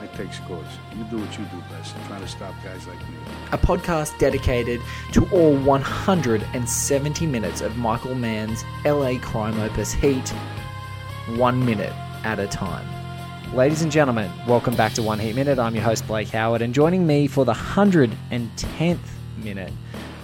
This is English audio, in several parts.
I take scores. You do what you do best. I'm trying to stop guys like you. a podcast dedicated to all 170 minutes of Michael Mann's LA crime opus Heat, one minute at a time. Ladies and gentlemen, welcome back to One Heat Minute. I'm your host, Blake Howard, and joining me for the 110th minute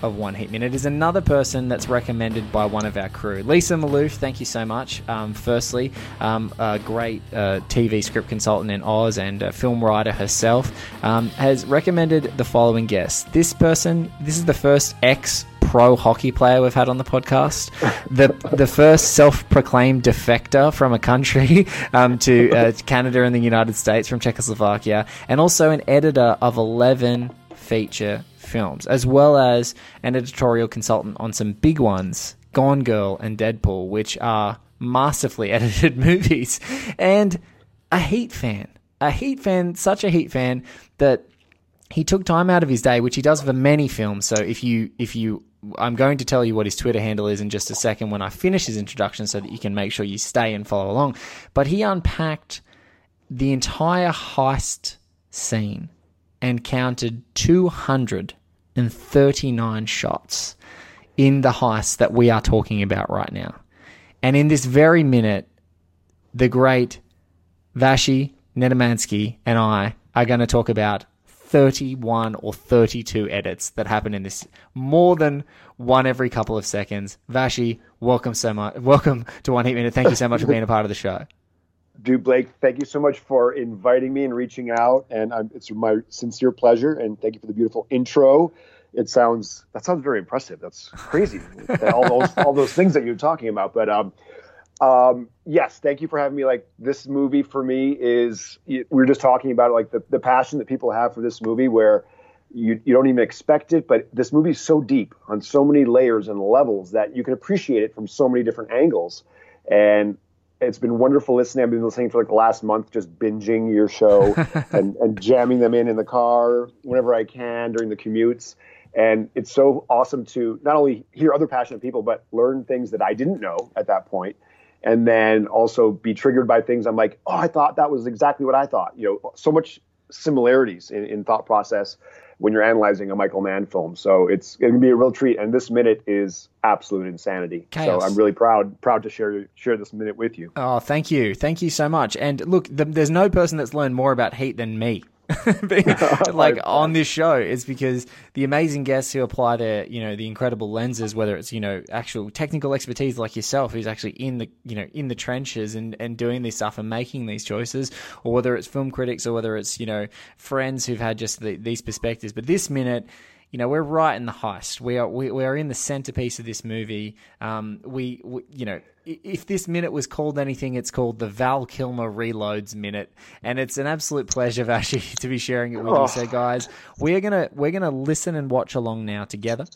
of One Heat Minute is another person that's recommended by one of our crew. Lisa Maloof, thank you so much. Um, firstly, um, a great uh, TV script consultant in Oz and a film writer herself, um, has recommended the following guest. This person, this is the first ex pro hockey player we've had on the podcast. The the first self proclaimed defector from a country um, to uh, Canada and the United States from Czechoslovakia, and also an editor of eleven feature films, as well as an editorial consultant on some big ones, Gone Girl and Deadpool, which are masterfully edited movies, and a Heat fan. A Heat fan, such a Heat fan that he took time out of his day, which he does for many films. So if you if you I'm going to tell you what his Twitter handle is in just a second when I finish his introduction so that you can make sure you stay and follow along. But he unpacked the entire heist scene and counted 239 shots in the heist that we are talking about right now. And in this very minute, the great Vashi Nedomansky and I are going to talk about 31 or 32 edits that happen in this more than one every couple of seconds. Vashi, welcome so much. Welcome to One Heat Minute. Thank you so much for being a part of the show. Dude, Blake, thank you so much for inviting me and reaching out. And I'm, it's my sincere pleasure. And thank you for the beautiful intro. It sounds that sounds very impressive. That's crazy. all those all those things that you're talking about. But um, um, yes, thank you for having me. Like this movie for me is we were just talking about like the, the passion that people have for this movie where you, you don't even expect it, but this movie is so deep on so many layers and levels that you can appreciate it from so many different angles. And it's been wonderful listening. I've been listening for like the last month, just binging your show and, and jamming them in in the car whenever I can during the commutes. And it's so awesome to not only hear other passionate people, but learn things that I didn't know at that point and then also be triggered by things I'm like, oh, I thought that was exactly what I thought. You know, so much similarities in, in thought process when you're analyzing a Michael Mann film. So it's going to be a real treat. And this minute is absolute insanity. Chaos. So I'm really proud proud to share share this minute with you. Oh, thank you. Thank you so much. And look, the, there's no person that's learned more about Heat than me. like on this show is because the amazing guests who apply their you know the incredible lenses whether it's you know actual technical expertise like yourself who's actually in the you know in the trenches and and doing this stuff and making these choices or whether it's film critics or whether it's you know friends who've had just the, these perspectives. But this minute you know, we're right in the heist. We are we, we are in the centerpiece of this movie. Um, we, we, you know, if this minute was called anything, it's called the Val Kilmer Reloads minute, and it's an absolute pleasure, Vashi, to be sharing it with Oh. you. So, guys, we're gonna we're gonna listen and watch along now together.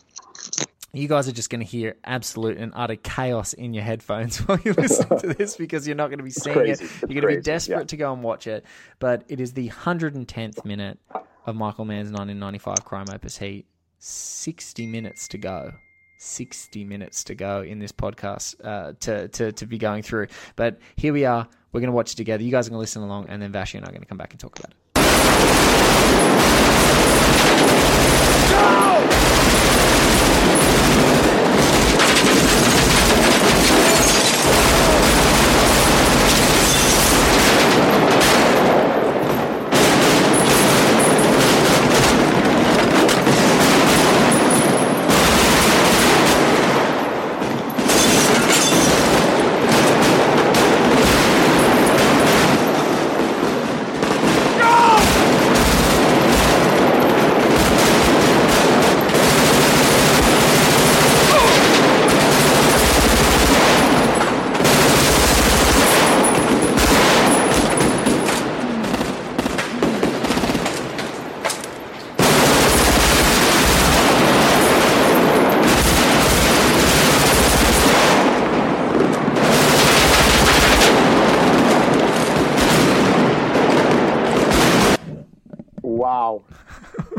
You guys are just going to hear absolute and utter chaos in your headphones while you listen to this because you're not going to be seeing it. You're going to be desperate yeah. to go and watch it. But it is the 110th minute of Michael Mann's 1995 crime opus Heat. 60 minutes to go. 60 minutes to go in this podcast uh, to, to, to be going through. But here we are. We're going to watch it together. You guys are going to listen along, and then Vashi and I are going to come back and talk about it. Go!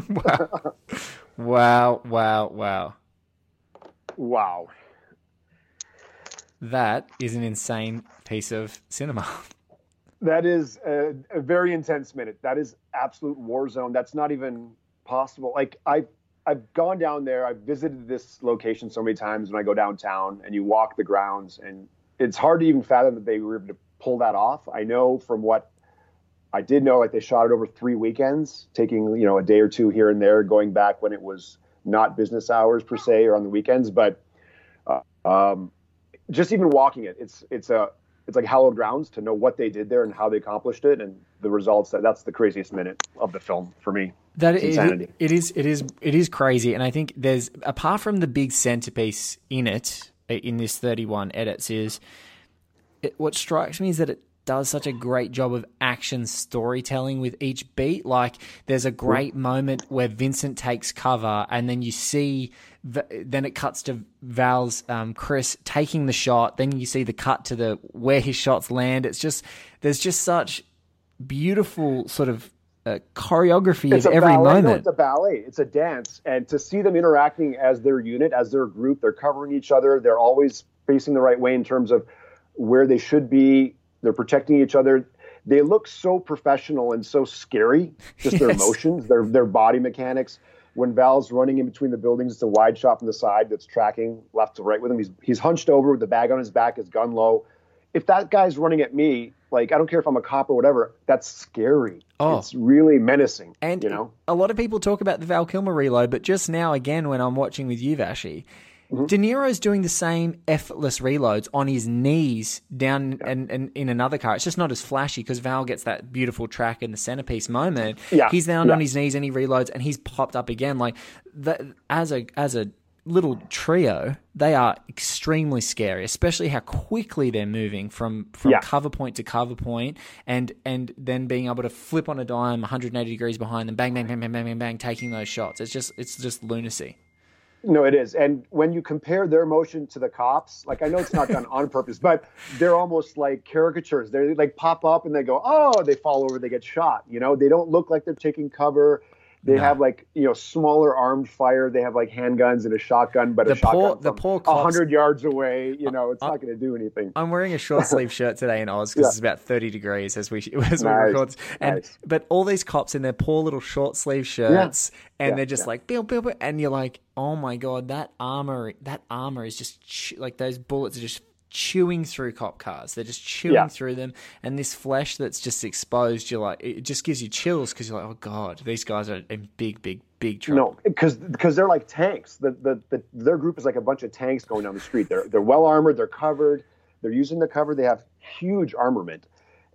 wow. wow, wow, wow. Wow. That is an insane piece of cinema. That is a, a very intense minute. That is absolute war zone. That's not even possible. Like I I've gone down there. I've visited this location so many times when I go downtown and you walk the grounds and it's hard to even fathom that they were able to pull that off. I know from what I did know, like they shot it over three weekends, taking you know a day or two here and there, going back when it was not business hours per se or on the weekends. But uh, um, just even walking it, it's it's a it's like hallowed grounds to know what they did there and how they accomplished it and the results. That that's the craziest minute of the film for me. That it, it is it is it is crazy, and I think there's apart from the big centerpiece in it in this 31 edits is it, what strikes me is that it does such a great job of action storytelling with each beat. Like, there's a great moment where Vincent takes cover, and then you see, then it cuts to Val's um, Chris taking the shot. Then you see the cut to the where his shots land. It's just there's just such beautiful sort of uh, choreography it's of every ballet. moment. No, it's a ballet. It's a dance, and to see them interacting as their unit, as their group, they're covering each other. They're always facing the right way in terms of where they should be they're protecting each other. They look so professional and so scary. Just yes. their emotions, their their body mechanics. When Val's running in between the buildings, it's a wide shot from the side that's tracking left to right with him. He's he's hunched over with the bag on his back, his gun low. If that guy's running at me, like I don't care if I'm a cop or whatever, that's scary. Oh. It's really menacing. And you know, a lot of people talk about the Val Kilmer reload, but just now again when I'm watching with you, Vashi, Mm-hmm. De Niro's doing the same effortless reloads on his knees down yeah. and, and in another car. It's just not as flashy because Val gets that beautiful track in the centerpiece moment. Yeah. He's down yeah. on his knees and he reloads and he's popped up again. Like the, as a as a little trio, they are extremely scary, especially how quickly they're moving from from yeah. cover point to cover point, and and then being able to flip on a dime 180 degrees behind them, bang bang bang bang bang bang, bang taking those shots. It's just it's just lunacy. No, it is. And when you compare their motion to the cops, like I know it's not done on purpose, but they're almost like caricatures. They like pop up and they go, oh, they fall over, they get shot. You know, they don't look like they're taking cover. They no. have like you know smaller armed fire. They have like handguns and a shotgun, but the a shotgun the poor hundred yards away. You know, it's not going to do anything. I'm wearing a short sleeve shirt today in Oz because yeah. it's about 30 degrees as we as nice. we record. And nice. but all these cops in their poor little short sleeve shirts, yeah. and yeah. they're just like bill, bill, bill, and you're like, oh my god, that armor, that armor is just like those bullets are just chewing through cop cars. They're just chewing yeah. through them, and this flesh that's just exposed, you're like, it just gives you chills because you're like, oh god, these guys are in big, big, big trouble. No, because because they're like tanks. The, the, the their group is like a bunch of tanks going down the street. They're they're well armored. They're covered. They're using the cover. They have huge armament,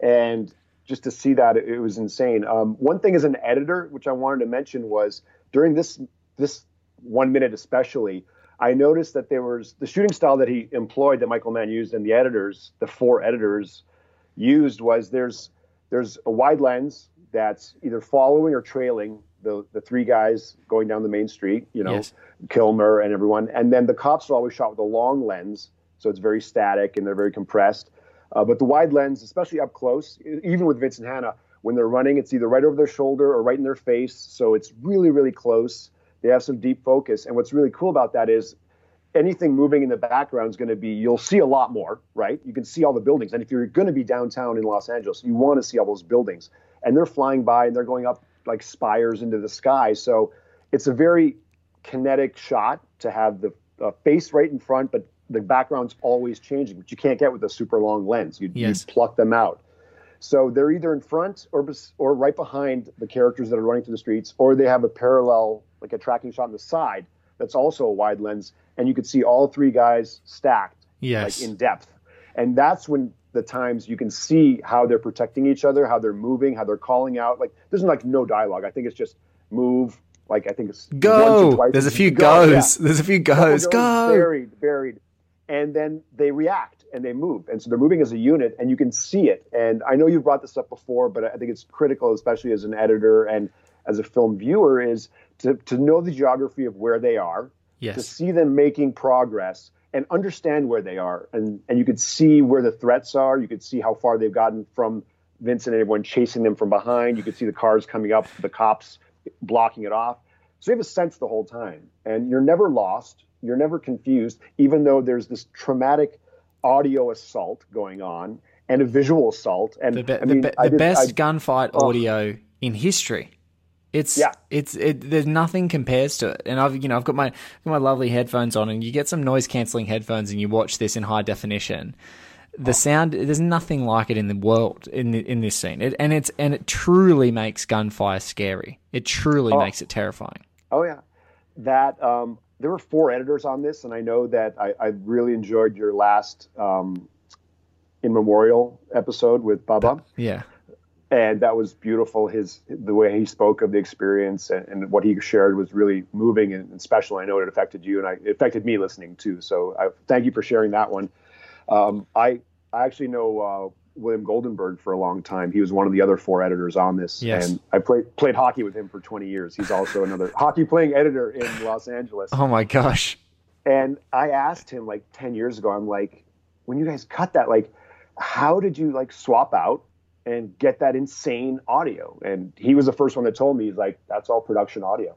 and just to see that, it, it was insane. Um, one thing as an editor, which I wanted to mention, was during this this one minute especially I noticed that there was the shooting style that he employed that Michael Mann used and the editors, the four editors used was there's there's a wide lens that's either following or trailing the the three guys going down the main street, you know, yes. Kilmer and everyone, and then the cops are always shot with a long lens, so it's very static and they're very compressed. Uh, but the wide lens, especially up close, even with Vincent Hanna, when they're running, it's either right over their shoulder or right in their face, so it's really really close. They have some deep focus. And what's really cool about that is anything moving in the background is going to be, you'll see a lot more, right? You can see all the buildings. And if you're going to be downtown in Los Angeles, you want to see all those buildings. And they're flying by and they're going up like spires into the sky. So it's a very kinetic shot to have the uh, face right in front, but the background's always changing, which you can't get with a super long lens. You, yes. you pluck them out. So they're either in front or or right behind the characters that are running through the streets, or they have a parallel, like a tracking shot on the side that's also a wide lens, and you could see all three guys stacked, yes. like in depth. And that's when the times you can see how they're protecting each other, how they're moving, how they're calling out. Like there's like no dialogue. I think it's just move. Like I think it's go. There's a few go. goes. Yeah. There's a few goes. Go. Buried, buried, and then they react and they move. And so they're moving as a unit and you can see it. And I know you've brought this up before, but I think it's critical, especially as an editor and as a film viewer, is to, to know the geography of where they are, yes. to see them making progress and understand where they are. And, and you could see where the threats are. You could see how far they've gotten from Vincent and everyone chasing them from behind. You could see the cars coming up, the cops blocking it off. So you have a sense the whole time, and you're never lost. You're never confused, even though there's this traumatic audio assault going on and a visual assault. And The, be- I the, mean, be- I the did- best I- gunfight oh. audio in history. It's Yeah. it's it, there's nothing compares to it. And I've you know I've got my my lovely headphones on, and you get some noise cancelling headphones, and you watch this in high definition. The sound there's nothing like it in the world in the, in this scene, it, and it's and it truly makes gunfire scary. It truly Oh. makes it terrifying. Oh yeah, that um, there were four editors on this, and I know that I, I really enjoyed your last um, in memorial episode with Buba, Yeah, and that was beautiful. His the way he spoke of the experience and, and what he shared was really moving and, and special. I know it affected you, and I, it affected me listening too. So I thank you for sharing that one. Um, I I actually know uh, William Goldenberg for a long time. He was one of the other four editors on this, Yes. and I played played hockey with him for 20 years. He's also another hockey playing editor in Los Angeles. Oh my gosh. And I asked him like 10 years ago, I'm like, when you guys cut that, like, how did you like swap out and get that insane audio? And he was the first one that told me, he's like, that's all production audio.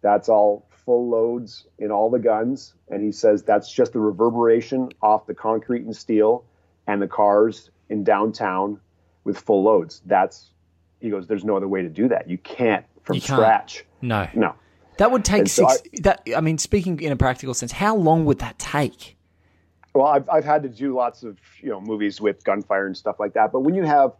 That's all full loads in all the guns. And he says that's just the reverberation off the concrete and steel and the cars in downtown with full loads. That's, he goes, there's no other way to do that. You can't from You can't. scratch. No. No. That would take And so six. that I mean, speaking in a practical sense, how long would that take? Well, I've, I've had to do lots of you know movies with gunfire and stuff like that. But when you have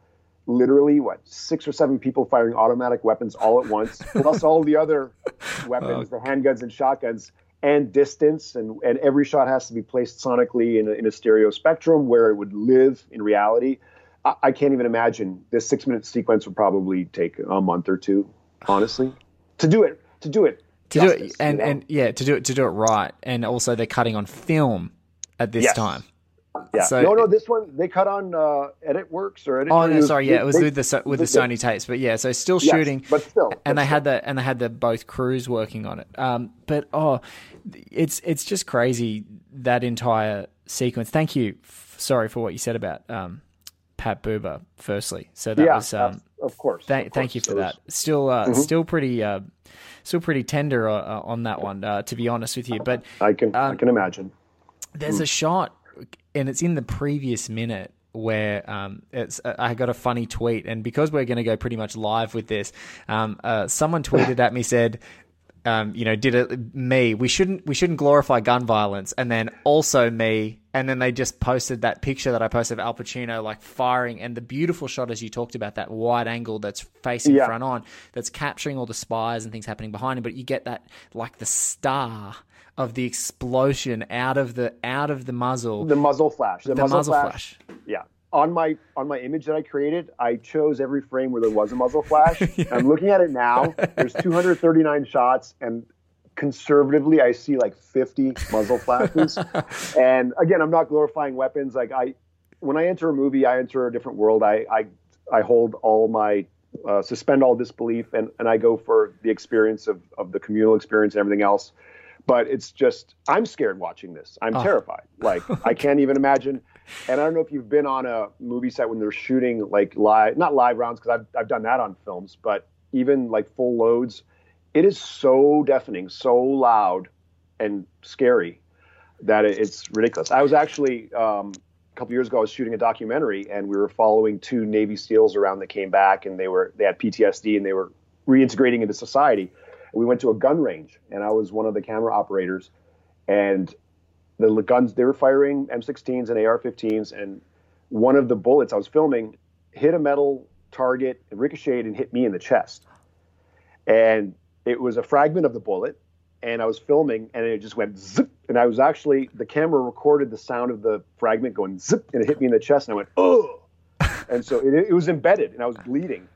literally what six or seven people firing automatic weapons all at once, plus all the other weapons, oh. the handguns and shotguns, and distance, and, and every shot has to be placed sonically in a, in a stereo spectrum where it would live in reality. I, I can't even imagine this six minute sequence would probably take a month or two, honestly, to do it. To do it. To do justice, it you and know? and yeah, to do it to do it right, and also they're cutting on film at this Yes. time. Yeah. so- no, no, this one they cut on uh, Edit Works or Edit. Oh no, sorry, yeah, it was they- with the with the they- Sony tapes, but yeah, so still Yes, shooting, but still, and but they had the and they had the both crews working on it. Um, but oh, it's it's just crazy that entire sequence. Thank you. F- sorry for what you said about um, Pat Buba. Firstly, so that yeah, was um, of course. Thank, of thank course. you for that. Still, uh, Mm-hmm. still pretty, uh, still pretty tender uh, uh, on that one, uh, to be honest with you. But I can I Um, can imagine. there's a shot, and it's in the previous minute where um, it's. uh, I got a funny tweet, and because we're going to go pretty much live with this, um, uh, someone tweeted at me said. Um, you know, did it me? We shouldn't we shouldn't glorify gun violence, and then also me, and then they just posted that picture that I posted of Al Pacino like firing, and the beautiful shot as you talked about that wide angle that's facing Yeah. front on, that's capturing all the spies and things happening behind him, but you get that like the star of the explosion out of the out of the muzzle, The muzzle flash. The, the muzzle, flash. Yeah. On my on my image that I created, I chose every frame where there was a muzzle flash. I'm looking at it now. There's 239 shots, and conservatively, I see like 50 muzzle flashes. and again, I'm not glorifying weapons. Like I, when I enter a movie, I enter a different world. I I, I hold all my uh, suspend all disbelief, and and I go for the experience of of the communal experience and everything else. But it's just I'm scared watching this. I'm terrified. Like I can't even imagine. And I don't know if you've been on a movie set when they're shooting like live, not live rounds because I've I've done that on films, but even like full loads, it is so deafening, so loud, and scary that it's ridiculous. I was actually um, a couple years ago. I was shooting a documentary, and we were following two Navy SEALs around that came back, and they were they had PTSD, and they were reintegrating into society. We went to a gun range, and I was one of the camera operators, and the guns they were firing M16s and AR-15s, and one of the bullets I was filming hit a metal target, ricocheted, and hit me in the chest. And it was a fragment of the bullet, and I was filming, and it just went zip. And I was actually the camera recorded the sound of the fragment going zip, and it hit me in the chest, and I went oh. and so it, it was embedded, and I was bleeding.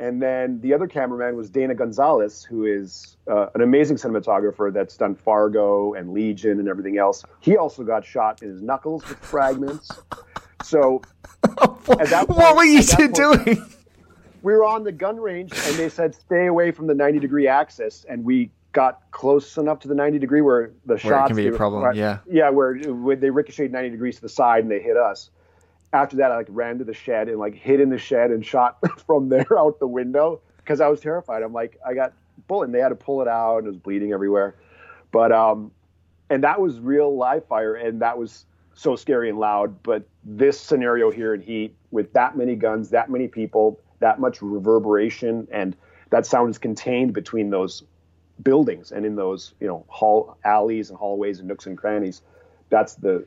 And then the other cameraman was Dana Gonzales, who is uh, an amazing cinematographer that's done Fargo and Legion and everything else. He also got shot in his knuckles with fragments. So point, what were you two point- doing? we were on the gun range and they said stay away from the 90 degree axis and we got close enough to the 90 degree where the Where shots can be a problem, yeah. yeah where, where they ricocheted 90 degrees to the side and they hit us after that i like ran to the shed and like hid in the shed and shot from there out the window because i was terrified i'm like i got bullet, and they had to pull it out, and it was bleeding everywhere. But um, and that was real live fire, and that was so scary and loud. But this scenario here in Heat, with that many guns, that many people, that much reverberation, and that sound is contained between those buildings and in those you know hall alleys and hallways and nooks and crannies. That's the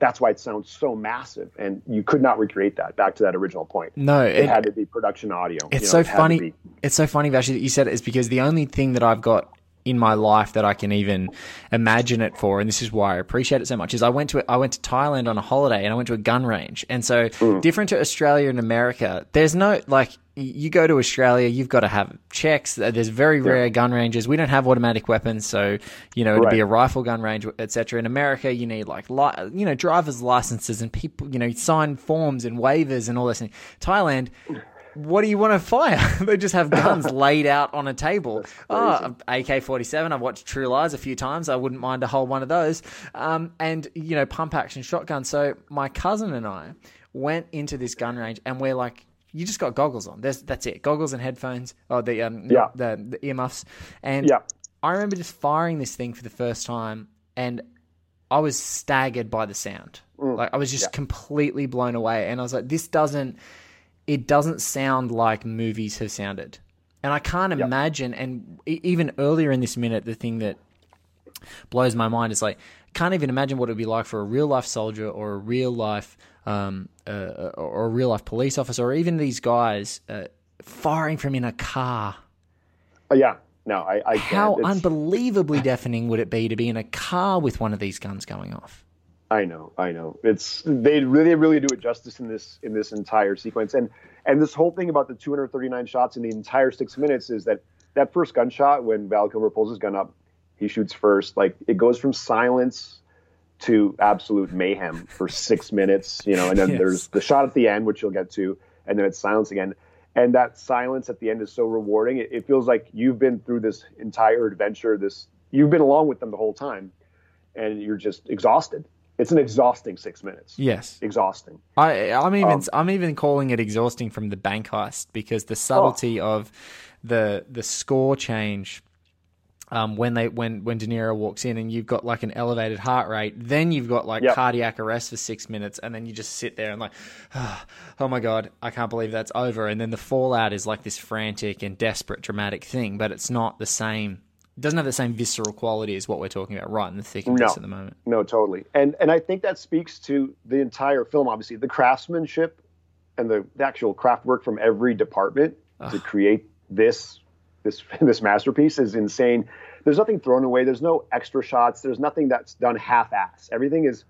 that's why it sounds so massive, and you could not recreate that. Back to that original point. No, it, it- had to be production audio. It's you know, so funny. It's so funny, actually, that you said it is because the only thing that I've got in my life that I can even imagine it for, and this is why I appreciate it so much, is I went to I went to Thailand on a holiday and I went to a gun range, and so Mm. different to Australia and America, there's no like you go to Australia, you've got to have checks. There's very rare gun ranges. We don't have automatic weapons, so you know it'd be a rifle gun range, etc. In America, you need like li- you know driver's licenses and people, you know, sign forms and waivers and all this. thing. Thailand, what do you want to fire? they just have guns laid out on a table. Oh, AK 47. I've watched True Lies a few times. I wouldn't mind to hold one of those. Um, and, you know, pump action shotgun. So my cousin and I went into this gun range and we're like, you just got goggles on. There's, that's it. Goggles and headphones. Or the, um, Yeah. the, the earmuffs. And Yeah. I remember just firing this thing for the first time and I was staggered by the sound. Mm. Like I was just completely blown away and I was like this doesn't it doesn't sound like movies have sounded. And I can't imagine and even earlier in this minute the thing that blows my mind is like can't even imagine what it would be like for a real life soldier or a real life um, uh, or a real life police officer or even these guys uh, firing from in a car Uh, yeah. No, I. I how unbelievably deafening would it be to be in a car with one of these guns going off? I know, I know. It's they really, really do it justice in this in this entire sequence, and and this whole thing about the 239 shots in the entire six minutes is that that first gunshot when Val Kilmer pulls his gun up, he shoots first. Like it goes from silence to absolute mayhem for six minutes, you know, and then Yes. there's the shot at the end, which you'll get to, and then it's silence again. And that silence at the end is so rewarding. It, it feels like you've been through this entire adventure. This you've been along with them the whole time, and you're just exhausted. It's an exhausting six minutes. Yes. Exhausting. I I'm even Um, I'm even calling it exhausting from the bank heist because the subtlety Oh. of the the score change um, when they when when De Niro walks in and you've got like an elevated heart rate, then you've got like Yep. cardiac arrest for six minutes, and then you just sit there and like, oh my god, I can't believe that's over. And then the fallout is like this frantic and desperate, dramatic thing, but it's not the same. Doesn't have the same visceral quality as what we're talking about right in the thick of No. this at the moment. No, totally. And and I think that speaks to the entire film. Obviously, the craftsmanship and the, the actual craft work from every department to create this this this masterpiece is insane. There's nothing thrown away. There's no extra shots. There's nothing that's done half-ass. Everything is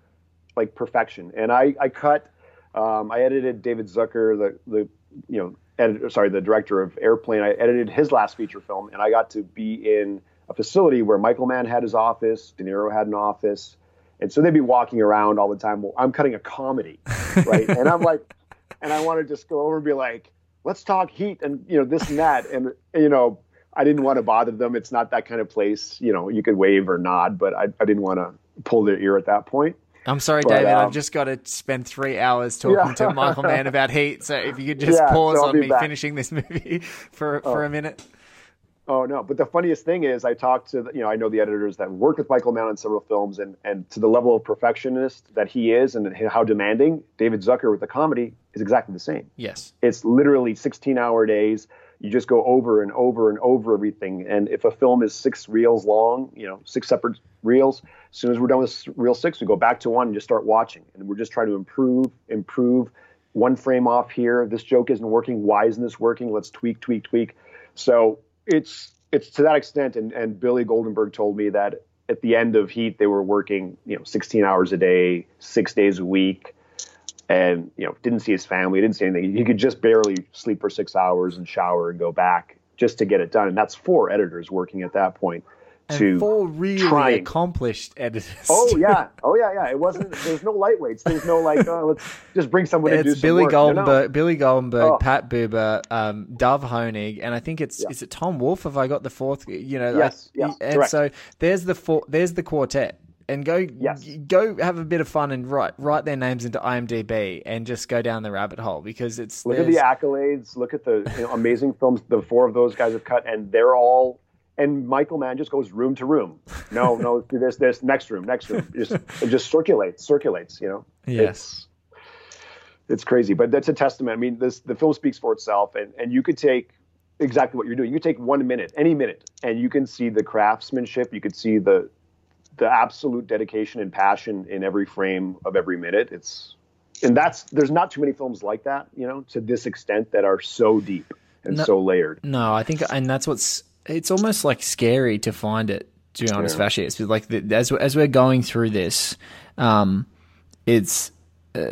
like perfection. And I I cut. Um, I edited David Zucker, the the you know editor, sorry, the director of Airplane. I edited his last feature film, and I got to be in a facility where Michael Mann had his office, De Niro had an office, and so they'd be walking around all the time. Well, I'm cutting a comedy, right? and I'm like, and I want to just go over and be like, let's talk Heat and you know this and that, and you know. I didn't want to bother them. It's not that kind of place. You know, you could wave or nod, but I, I didn't want to pull their ear at that point. I'm sorry, But, David. I've um, just got to spend three hours talking Yeah. to Michael Mann about Heat. So if you could just Yeah, pause so on me back. finishing this movie for for a minute. Oh no! But the funniest thing is, I talked to the, you know I know the editors that worked with Michael Mann on several films, and and to the level of perfectionist that he is, and how demanding David Zucker with the comedy is exactly the same. Yes. It's literally 16 hour days. You just go over and over and over everything. And if a film is six reels long, you know, six separate reels, as soon as we're done with reel six, we go back to one and just start watching. And we're just trying to improve, improve. One frame off here. This joke isn't working. Why isn't this working? Let's tweak, tweak, tweak. So it's it's to that extent. And and Billy Goldenberg told me that at the end of Heat, they were working, you know, 16 hours a day, six days a week and you know didn't see his family didn't see anything he could just barely sleep for six hours and shower and go back just to get it done and that's four editors working at that point to And four really accomplished editors. oh yeah oh yeah yeah it wasn't there's no lightweights there's no like oh, let's just bring someone to do It's Billy work. No, no. Goldenberg, Billy Goldenberg, Oh. Pat Buba, um, Dov Hoenig, and I think it's Yeah. is it Tom Wolfe? Have I got the fourth? You know, Yes, I- yes, and correct. so there's the four, there's the quartet, and go Yes. go have a bit of fun and write write their names into IMDb and just go down the rabbit hole because it's look at the accolades look at the you know, amazing films the four of those guys have cut and they're all and Michael Mann just goes room to room. No, no, do this, this, next room, next room. Just it just circulates, circulates. You know. Yes. It's, it's crazy, but that's a testament. I mean, this the film speaks for itself, and and you could take exactly what you're doing. You could take one minute, any minute, and you can see the craftsmanship. You could see the the absolute dedication and passion in every frame of every minute. It's and that's there's not too many films like that, you know, to this extent that are so deep and No. so layered. No, I think, and that's what's. It's almost like scary to find it. To be honest, Yeah. Like the, as as we're going through this, um, it's uh,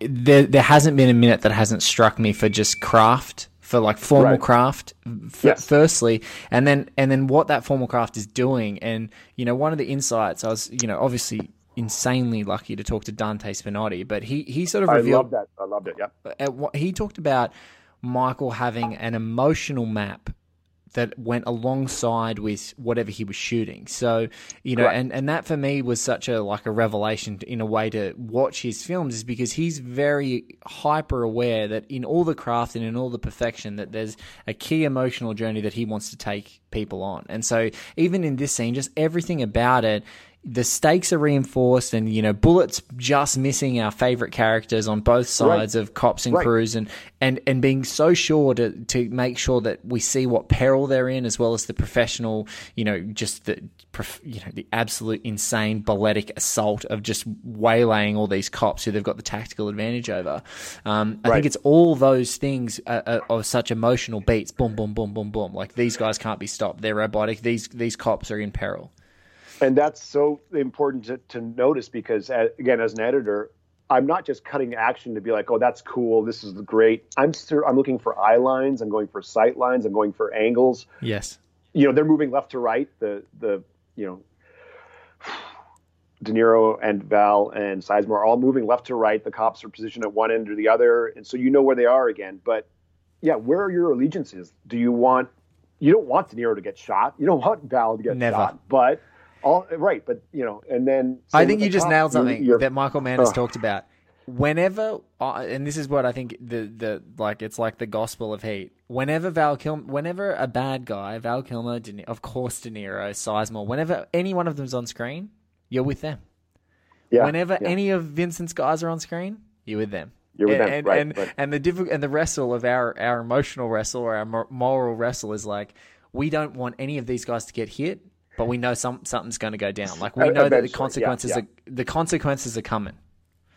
there. There hasn't been a minute that hasn't struck me for just craft, for like formal Right. craft. F- Yes. Firstly, and then and then what that formal craft is doing, and you know, one of the insights I was, you know, obviously insanely lucky to talk to Dante Spinotti, but he he sort of I revealed love that. I loved it. Yeah. he talked about Michael having an emotional map that went alongside with whatever he was shooting. So, you know, Correct. and, and that for me was such a like a revelation in a way to watch his films is because he's very hyper aware that in all the craft and in all the perfection that there's a key emotional journey that he wants to take people on. And so even in this scene, just everything about it the stakes are reinforced and you know bullets just missing our favorite characters on both sides of cops and Right. crews and and and being so sure to to make sure that we see what peril they're in as well as the professional you know just the you know the absolute insane balletic assault of just waylaying all these cops who they've got the tactical advantage over. Um, I Right. think it's all those things uh, uh, of such emotional beats. Boom boom boom boom boom. Like these guys can't be stopped. They're robotic. These these cops are in peril and that's so important to, to notice because uh, again as an editor i'm not just cutting action to be like oh that's cool this is great i'm i'm looking for eye lines i'm going for sight lines i'm going for angles yes you know they're moving left to right the the you know De Niro and Val and Sizemore are all moving left to right. The cops are positioned at one end or the other, and so you know where they are again. But yeah, where are your allegiances? Do you want? You don't want De Niro to get shot. You don't want Val to get Never. shot. But all right, but you know, and then I think you just cop. nailed You're- something you're- that Michael Mann has talked about. Whenever, uh, and this is what I think the the like it's like the gospel of Heat. Whenever Val Kilmer, whenever a bad guy, Val Kilmer, De, of course De Niro, Sizemore, whenever any one of them's on screen, you're with them. yeah, whenever yeah. any of Vincent's guys are on screen, you're with them. You're with and, them, and, right, and, right. and the diffi- and the wrestle of our our emotional wrestle or our mor- moral wrestle is like we don't want any of these guys to get hit, but we know some something's going to go down. Like we know that the eventually, yeah, consequences yeah. are the consequences are coming.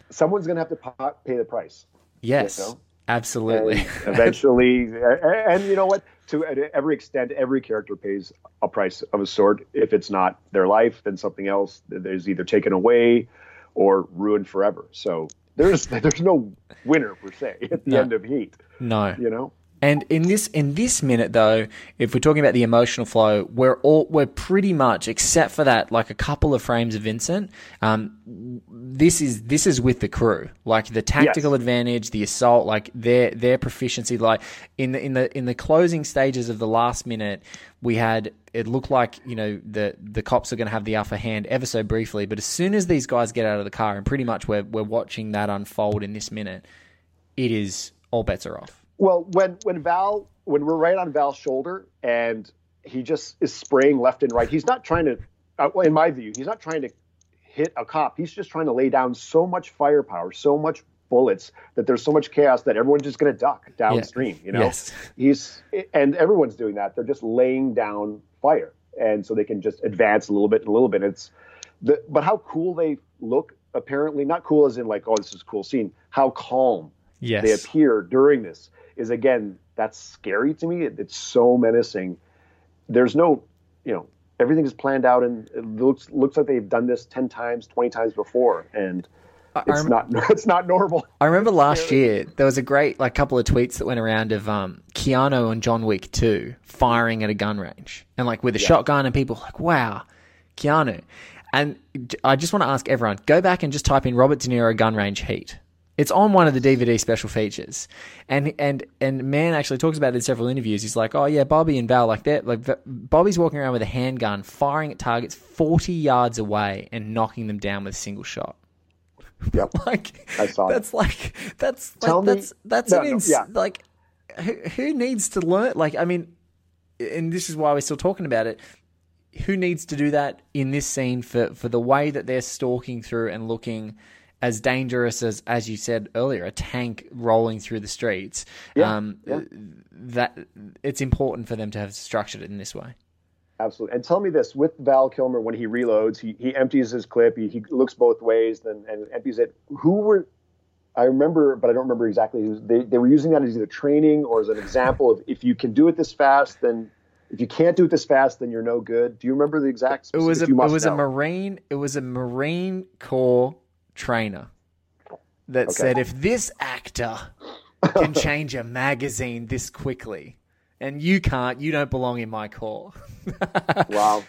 someone's going to have to pay the price. Yes, You know? absolutely. And eventually, and, you know what? To every extent, every character pays a price of a sort. If it's not their life, then something else is either taken away or ruined forever. So there's there's no winner per se at the No. end of Heat. no, You know, And in this in this minute though, if we're talking about the emotional flow, we're all we're pretty much except for that like a couple of frames of Vincent. Um, this is this is with the crew, like the tactical Yes. advantage, the assault, like their their proficiency. Like in the in the in the closing stages of the last minute, we had it looked like you know the the cops are going to have the upper hand ever so briefly, but as soon as these guys get out of the car, and pretty much we're we're watching that unfold in this minute, it is all bets are off. Well, when when Val when we're right on Val's shoulder and he just is spraying left and right, he's not trying to. Uh, in my view, he's not trying to hit a cop. He's just trying to lay down so much firepower, so much bullets that there's so much chaos that everyone's just going to duck downstream. You know, Yes. he's and everyone's doing that. They're just laying down fire, and so they can just advance a little bit, and a little bit. It's the but how cool they look. Apparently, not cool as in like, oh, this is a cool scene. How calm Yes. they appear during this is again that's scary to me. It, it's so menacing. There's no, you know, everything is planned out and it looks looks like they've done this ten times, twenty times before, and it's rem- not it's not normal. I remember last year there was a great like couple of tweets that went around of um, Keanu and John Wick 2 firing at a gun range and like with a shotgun and people like wow Keanu and I just want to ask everyone go back and just type in Robert De Niro gun range heat it's on one of the DVD special features and and and man actually talks about it in several interviews he's like oh yeah Bobby and Val like that like Bobby's walking around with a handgun firing at targets 40 yards away and knocking them down with a single shot Yep. like I saw that's like that's Tell like, me- that's that's No, an no, yeah. like who, who needs to learn like i mean and this is why we're still talking about it. Who needs to do that in this scene for for the way that they're stalking through and looking as dangerous as as you said earlier, a tank rolling through the streets. Yeah, um, yeah. That it's important for them to have structured it in this way. Absolutely. And tell me this: with Val Kilmer, when he reloads, he, he empties his clip. He, he looks both ways, then and empties it. Who were? I remember, but I don't remember exactly. They they were using that as either training or as an example of if you can do it this fast, then if you can't do it this fast, then you're no good. Do you remember the exact? It was a, it was a marine it was a marine corps trainer that Okay. said if this actor can change a magazine this quickly and you can't you don't belong in my corps Wow.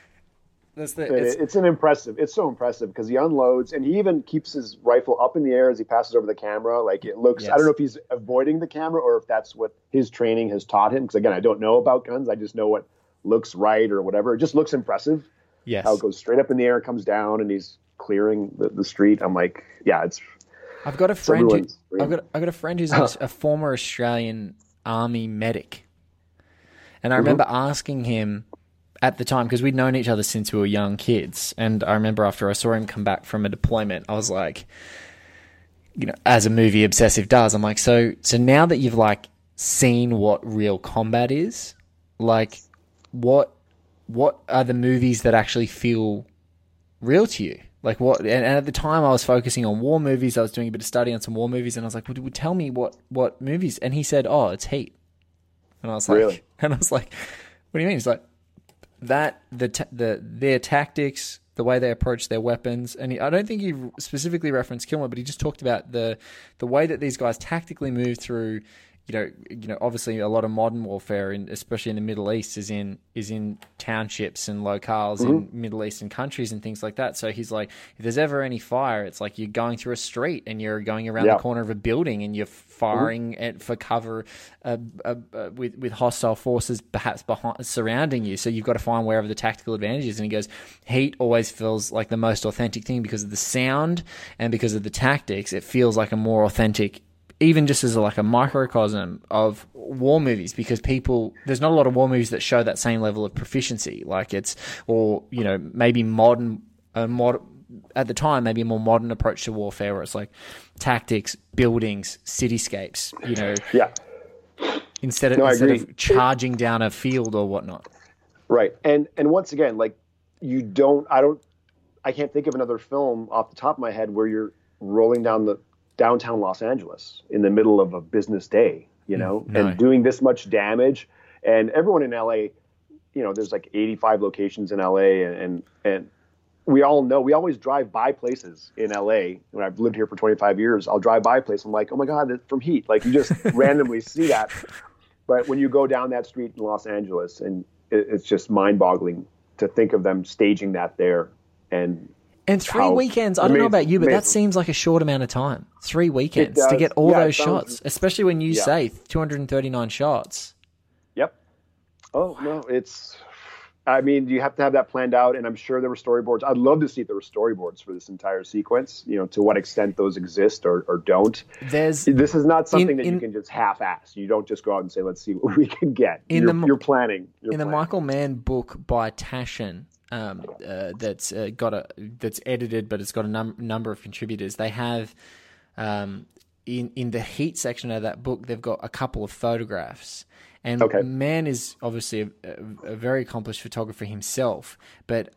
that's the it's, it's an impressive. It's so impressive because he unloads and he even keeps his rifle up in the air as he passes over the camera. Like it looks. I don't know if he's avoiding the camera or if that's what his training has taught him. Because again, I don't know about guns. I just know what looks right or whatever. It just looks impressive. yes How it goes straight up in the air, comes down, and he's clearing the, the street. I'm like, yeah, it's I've got a friend who. I've got I've got a friend who's a, a former Australian army medic and I Mm-hmm. remember asking him at the time because we'd known each other since we were young kids and I remember after I saw him come back from a deployment I was like you know as a movie obsessive does I'm like so so now that you've like seen what real combat is like what what are the movies that actually feel real to you? Like what? And, and at the time, I was focusing on war movies. I was doing a bit of study on some war movies, and I was like, "Would, would tell me what what movies?" And he said, "Oh, it's Heat." And I was like, Really? and I was like, "What do you mean?" He's like, "That the ta- the their tactics, the way they approach their weapons." And he, I don't think he specifically referenced Kilmer, but he just talked about the the way that these guys tactically move through. You know, you know, obviously, a lot of modern warfare, in, especially in the Middle East, is in is in townships and locales in Middle Eastern countries and things like that. So he's like, if there's ever any fire, it's like you're going through a street and you're going around Yeah. the corner of a building and you're firing at, for cover uh, uh, uh, with with hostile forces perhaps behind surrounding you. So you've got to find wherever the tactical advantage is. And he goes, heat always feels like the most authentic thing because of the sound and because of the tactics. It feels like a more authentic even just as like a microcosm of war movies because people there's not a lot of war movies that show that same level of proficiency like it's or you know maybe modern a mod at the time maybe a more modern approach to warfare where it's like tactics buildings cityscapes you know yeah, instead of No, instead of charging down a field or whatnot right. And and once again, like you don't. I don't. I can't think of another film off the top of my head where you're rolling down the downtown Los Angeles in the middle of a business day, you mm, know, no. and doing this much damage. And everyone in LA, you know, there's like 85 locations in LA, and and, and we all know we always drive by places in LA. When I've lived here for 25 years, I'll drive by a place. I'm like, oh my god, that's from Heat. Like you just randomly see that. But when you go down that street in Los Angeles, and it, it's just mind-boggling to think of them staging that there, and and three How weekends i don't know about you but that seems like a short amount of time three weekends to get all Yeah, those sounds- shots especially when you Yeah. say 239 shots Yep. Oh no, it's. I mean, you have to have that planned out, and I'm sure there were storyboards. I'd love to see if there were storyboards for this entire sequence. You know, to what extent those exist or, or don't. there's This is not something that in- you can just half-ass. You don't just go out and say, "Let's see what we can get." In you're, the- you're planning. You're in the. Michael Mann book by Taschen, um, uh, that's uh, got a that's edited, but it's got a num- number of contributors. They have um, in in the heat section of that book, they've got a couple of photographs. And Okay. Mann is obviously a, a, a very accomplished photographer himself, but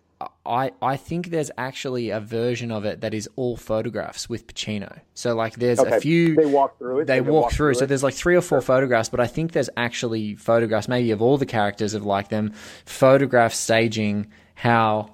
I I think there's actually a version of it that is all photographs with Pacino. So like there's Okay. a few They walk through it. They, They walk, walk through. through So there's like three or four photographs, but I think there's actually photographs, maybe of all the characters of like them, photographs staging how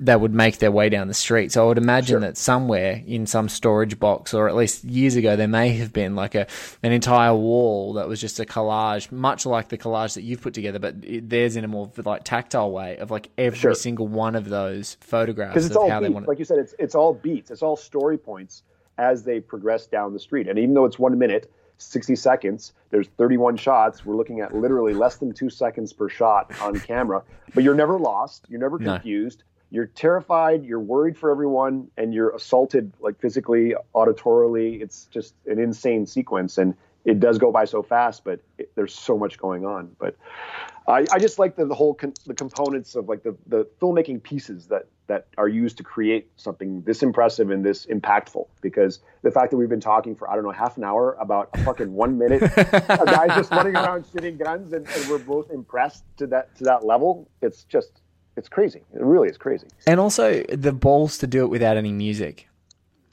they would make their way down the street. So I would imagine that somewhere in some storage box, or at least years ago, there may have been like a an entire wall that was just a collage, much like the collage that you've put together, but it, theirs in a more like tactile way of like every Sure. single one of those photographs because it's of all how they beats. want. like you said it's it's all beats it's all story points as they progress down the street and even though it's one minute 60 seconds. There's 31 shots. We're looking at literally less than two seconds per shot on camera. But you're never lost. You're never No. confused. You're terrified. You're worried for everyone and you're assaulted like physically auditorily. It's just an insane sequence and it does go by so fast but it, there's so much going on. But I, I just like the, the whole con- the components of like the, the filmmaking pieces that that are used to create something this impressive and this impactful. Because the fact that we've been talking for I don't know half an hour about a fucking one minute a guy just running around shooting guns and, and we're both impressed to that to that level, it's just it's crazy. It really is crazy. And also the balls to do it without any music.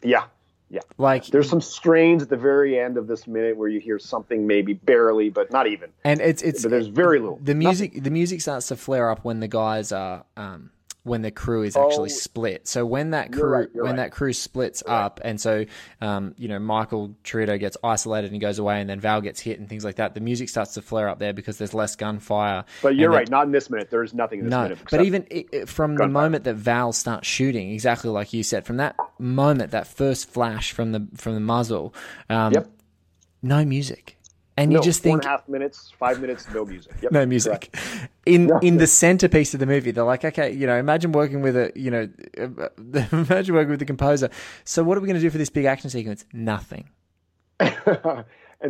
Yeah, yeah. Like There's some strains at the very end of this minute where you hear something maybe barely, but not even. and it's it's But there's very little. the music the music starts to flare up when the guys are um when the crew is actually Oh. split. So when that crew right, when right. that crew splits up and so um you know Michael Cheritto gets isolated and he goes away and then Val gets hit and things like that, the music starts to flare up there because there's less gunfire. But you're right. Not in this minute. There's nothing in this no, minute. but even i i from the moment that Val starts shooting, exactly like you said, from that moment, that first flash from the from the muzzle, um, Yep. no music, and no, you just think and a half minutes, five minutes, no music. Yep, no music correct. in in the centerpiece of the movie. They're like, okay, you know, imagine working with a, you know, imagine working with the composer. So what are we going to do for this big action sequence? Nothing. and,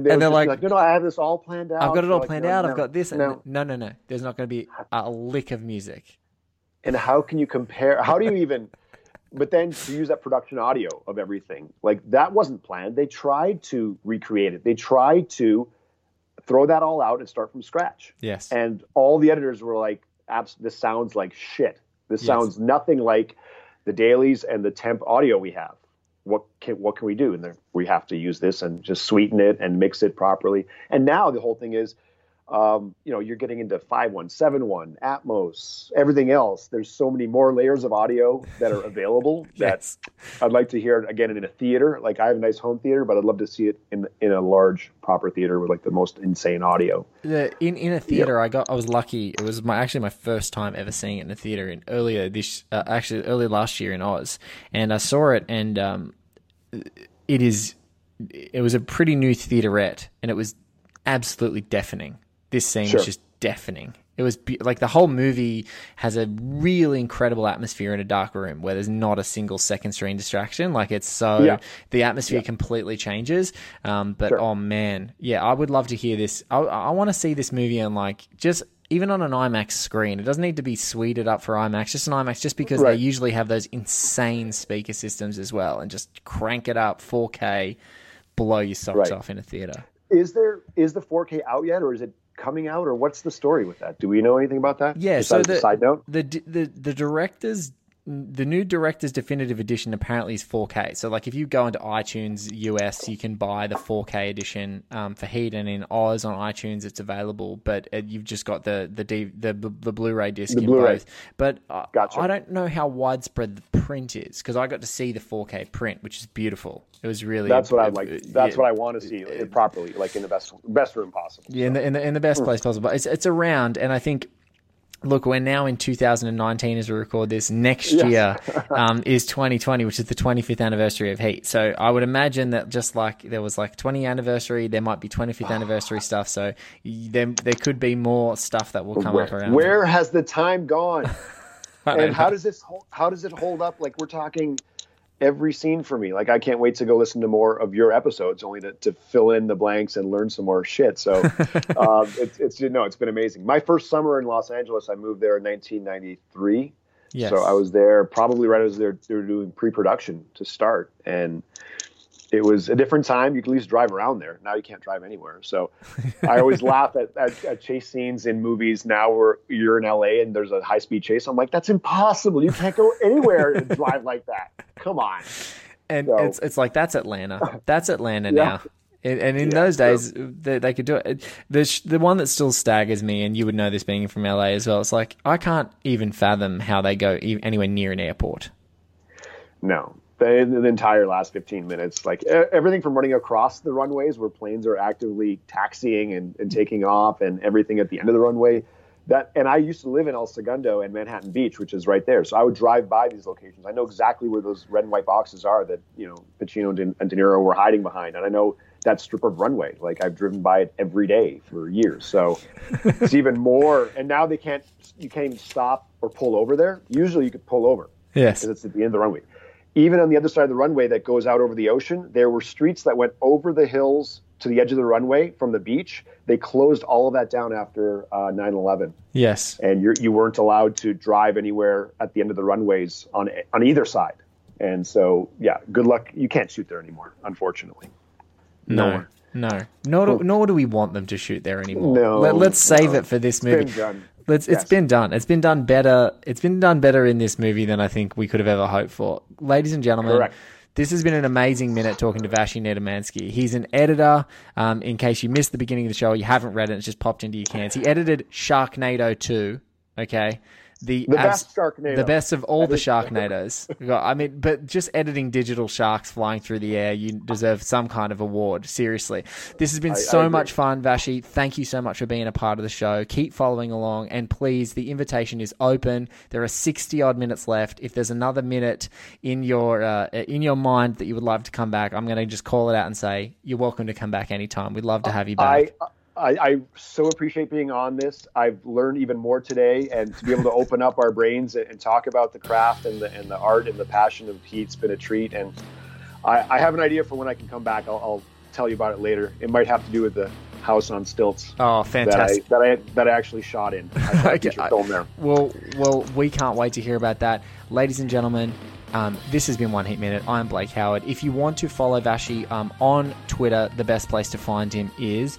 they they're like- like, no, no, I have this all planned out. I've got it all Like, planned no, out. no, I've got this. And No. no, no, no. There's not going to be a lick of music. and how can you compare? How do you even? But then to use that production audio of everything, like that wasn't planned. They tried to recreate it. They tried to throw that all out and start from scratch. Yes. And all the editors were like, Abs- "This sounds like shit. This Yes. sounds nothing like the dailies and the temp audio we have. What can what can we do?" And we have to use this and just sweeten it and mix it properly. And now the whole thing is, um, you know, you're getting into five one, seven one, Atmos, everything else. There's so many more layers of audio that are available that I'd like to hear it again in a theater. Like I have a nice home theater, but I'd love to see it in in a large proper theater with like the most insane audio. the in in a theater i got i was lucky it was my actually my first time ever seeing it in a theater in earlier this uh, actually earlier last year in oz and i saw it and um it is it was a pretty new theaterette and it was absolutely deafening this scene Sure. was just deafening it was be- like the whole movie has a really incredible atmosphere in a dark room where there's not a single second screen distraction. Like it's so Yeah. the atmosphere completely changes. Um, but Sure. oh man, yeah, I would love to hear this. I, I want to see this movie on like just even on an IMAX screen. It doesn't need to be sweeted up for IMAX, just an IMAX, just because Right. they usually have those insane speaker systems as well, and just crank it up 4K, blow your socks Right. off in a theater. Is there is the 4K out yet, or is it coming out, or what's the story with that? Do we know anything about that? Yeah, so Besides the the side note. the the the director's the new director's definitive edition apparently is 4K. So like if you go into iTunes US, you can buy the 4K edition um, for Heat, and in Oz on iTunes it's available. But uh, you've just got the the D, the the Blu-ray disc The in Blu-ray. both. But uh, Gotcha. I don't know how widespread the print is because I got to see the 4K print, which is beautiful. It was really That's what I'd like. That's yeah. what I want to see it properly, like in the best best room possible. Yeah, in the in the, in the best place possible. It's it's around, and I think. Look, we're now in 2019 as we record this. Next year um, is 2020, which is the 25th anniversary of Heat. So I would imagine that just like there was like 20 anniversary, there might be 25th anniversary stuff. So there there could be more stuff that will come where, up around. where has the time gone? And how does this how does it hold up? Like we're talking every scene for me. Like I can't wait to go listen to more of your episodes, only to, to fill in the blanks and learn some more shit. So um, it's it's you know it's been amazing. My first summer in Los Angeles, I moved there in 1993. Yes. So I was there probably right as they're they were doing pre-production to start, and it was a different time. You could at least drive around there. Now you can't drive anywhere. So I always laugh at, at, at chase scenes in movies now where you're in LA and there's a high speed chase. I'm like, that's impossible. You can't go anywhere and drive like that. Come on. and So- it's it's like that's Atlanta. That's Atlanta Yeah. now. And, and in Yeah, those days, they, they could do it. The the one that still staggers me, and you would know this being from LA as well. It's like I can't even fathom how they go e- anywhere near an airport. No. The, the entire last 15 minutes, like everything from running across the runways where planes are actively taxiing and, and taking off, and everything at the end of the runway. That and I used to live in El Segundo and Manhattan Beach, which is right there. So I would drive by these locations. I know exactly where those red and white boxes are that you know Pacino and De, and De Niro were hiding behind, and I know that strip of runway. Like I've driven by it every day for years. So it's even more. And now they can't. You can't even stop or pull over there. Usually you could pull over Yes. because it's at the end of the runway. Even on the other side of the runway that goes out over the ocean, there were streets that went over the hills to the edge of the runway from the beach. They closed all of that down after uh, 9/11, Yes. and you're, you weren't allowed to drive anywhere at the end of the runways on on either side. And so, yeah, good luck. You can't shoot there anymore, unfortunately. No. Nowhere. No. Nor do, nor do we want them to shoot there anymore. No, Let, us save no. it for this It's movie. Let's, Yes. It's been done. It's been done better. It's been done better in this movie than I think we could have ever hoped for. Ladies and gentlemen, Correct. this has been an amazing minute talking to Vashi Nedomansky. He's an editor. Um, in case you missed the beginning of the show, you haven't read it, it's just popped into your cans. He edited Sharknado 2. Okay. The, The best Sharknado. The best of all That the is- Sharknados. I mean, but just editing digital sharks flying through the air, you deserve some kind of award. Seriously. This has been I- I so agree. much fun, Vashi. Thank you so much for being a part of the show. Keep following along, and please, the invitation is open. There are sixty odd minutes left. If there's another minute in your uh, in your mind that you would love to come back, I'm going to just call it out and say you're welcome to come back anytime. We'd love to have you back. I, I I so appreciate being on this. I've learned even more today, and to be able to open up our brains and, and talk about the craft and the and the art and the passion of Heat's been a treat. And I, I have an idea for when I can come back. I'll, I'll tell you about it later. It might have to do with the house on stilts oh, that I fantastic! that I that I actually shot in. I Okay, film there. Well, well, we can't wait to hear about that, ladies and gentlemen. Um, this has been One Heat Minute. I'm Blake Howard. If you want to follow Vashi um, on Twitter, the best place to find him is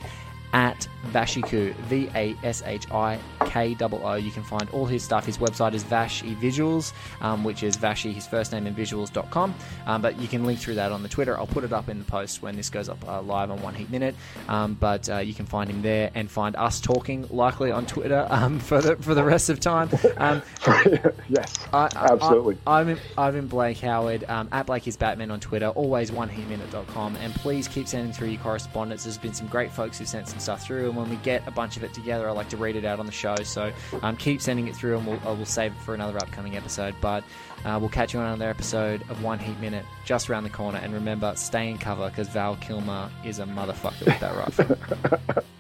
at Vashikoo, V A S H I K O O. You can find all his stuff. His website is Vashi Visuals, um, which is Vashi, his first name, and visuals.com. Um, but you can link through that on the Twitter. I'll put it up in the post when this goes up uh, live on One Heat Minute. Um, but uh, you can find him there and find us talking likely on Twitter um, for the for the rest of time. Um, yes, I, I- absolutely. I, am in, I'm in Blake Howard um, at Blake is Batman on Twitter. Always oneheatminute.com, and please keep sending through your correspondence. There's been some great folks who've sent some stuff through, and when we get a bunch of it together, I like to read it out on the show. So um, keep sending it through, and we'll, we'll save it for another upcoming episode. But uh, we'll catch you on another episode of One Heat Minute just around the corner. And remember, stay in cover because Val Kilmer is a motherfucker with that rifle.